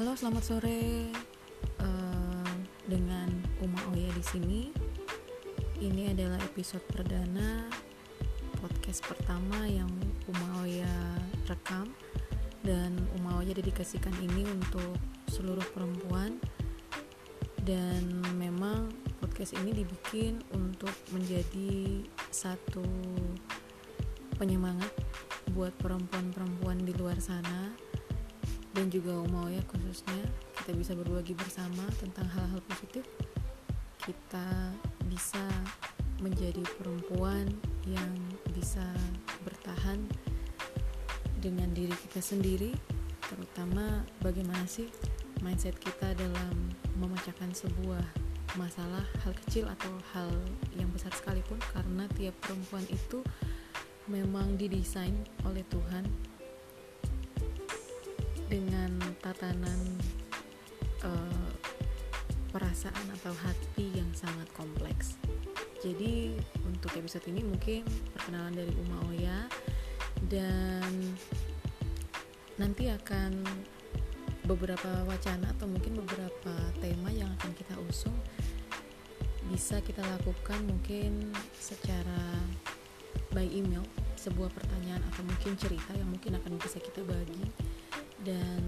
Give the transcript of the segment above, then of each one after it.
Halo, selamat sore. Uh, dengan Uma Oya di sini. Ini adalah episode perdana podcast pertama yang Uma Oya rekam dan Uma Oya dedikasikan ini untuk seluruh perempuan dan memang podcast ini dibikin untuk menjadi satu penyemangat buat perempuan-perempuan di luar sana dan juga mau ya khususnya kita bisa berbagi bersama tentang hal-hal positif kita bisa menjadi perempuan yang bisa bertahan dengan diri kita sendiri terutama bagaimana sih mindset kita dalam memecahkan sebuah masalah hal kecil atau hal yang besar sekalipun. Karena tiap perempuan itu memang didesain oleh Tuhan tatanan uh, perasaan atau hati yang sangat kompleks. Jadi untuk episode ini mungkin perkenalan dari Uma Oya dan nanti akan beberapa wacana atau mungkin beberapa tema yang akan kita usung bisa kita lakukan mungkin secara by email sebuah pertanyaan atau mungkin cerita yang mungkin akan bisa kita bagi dan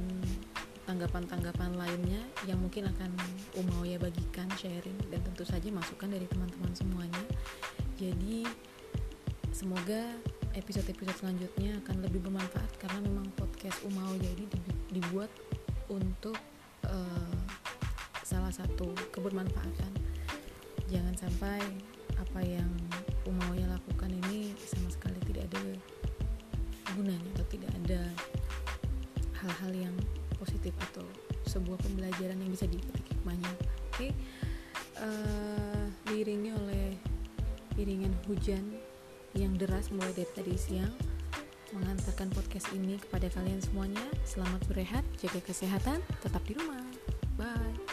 tanggapan-tanggapan lainnya yang mungkin akan Umawaya bagikan sharing dan tentu saja masukan dari teman-teman semuanya. Jadi semoga episode-episode selanjutnya akan lebih bermanfaat karena memang podcast Umawaya ini dibuat untuk uh, salah satu kebermanfaatan. Jangan sampai apa yang Umawaya lakukan ini hal-hal yang positif atau sebuah pembelajaran yang bisa dipetik hikmahnya. Oke okay? uh, eh, diiringi oleh iringan hujan yang deras mulai dari tadi siang. Mengantarkan podcast ini kepada kalian semuanya. Selamat berehat jaga kesehatan tetap di rumah. Bye